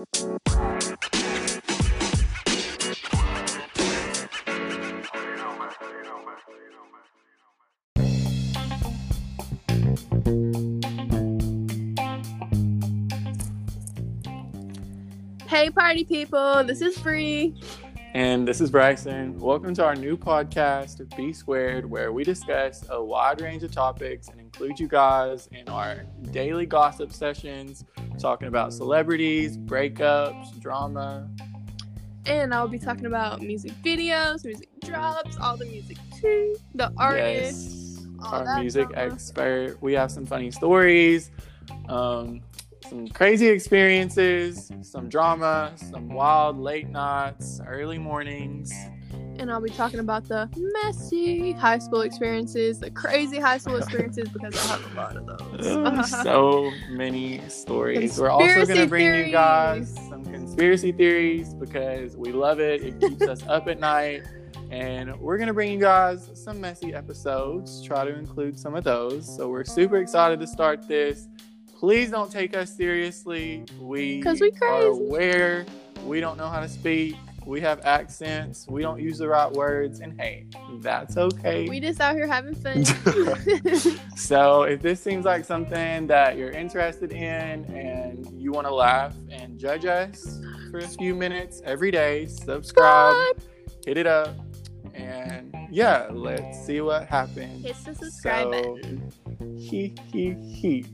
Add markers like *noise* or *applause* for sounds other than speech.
Hey, party people, this is Free. And this is Bryson. Welcome to our new podcast, B Squared, where we discuss a wide range of topics and include you guys in our daily gossip sessions, talking about celebrities, breakups, drama. And I'll be talking about music videos, music drops, all the music too, the artists, Yes, our music drama. expert. We have some funny stories, um, some crazy experiences, some drama, some wild late nights, early mornings. And I'll be talking about the messy high school experiences, the crazy high school *laughs* experiences, because I have a lot of those. *laughs* So many stories. We're also going to Conspiracy bring you guys some conspiracy theories because we love it. It keeps us up at night. And we're going to bring you guys some messy episodes, try to include some of those. So we're super excited to start this. Please don't take us seriously. We we are crazy. aware we don't know how to speak. We have accents. We don't use the right words. And hey, that's okay. we just out here having fun. *laughs* *laughs* So if this seems like something that you're interested in and you want to laugh and judge us for a few minutes every day, subscribe, hit it up, and yeah, let's see what happens. Hit the subscribe So, button. He he he.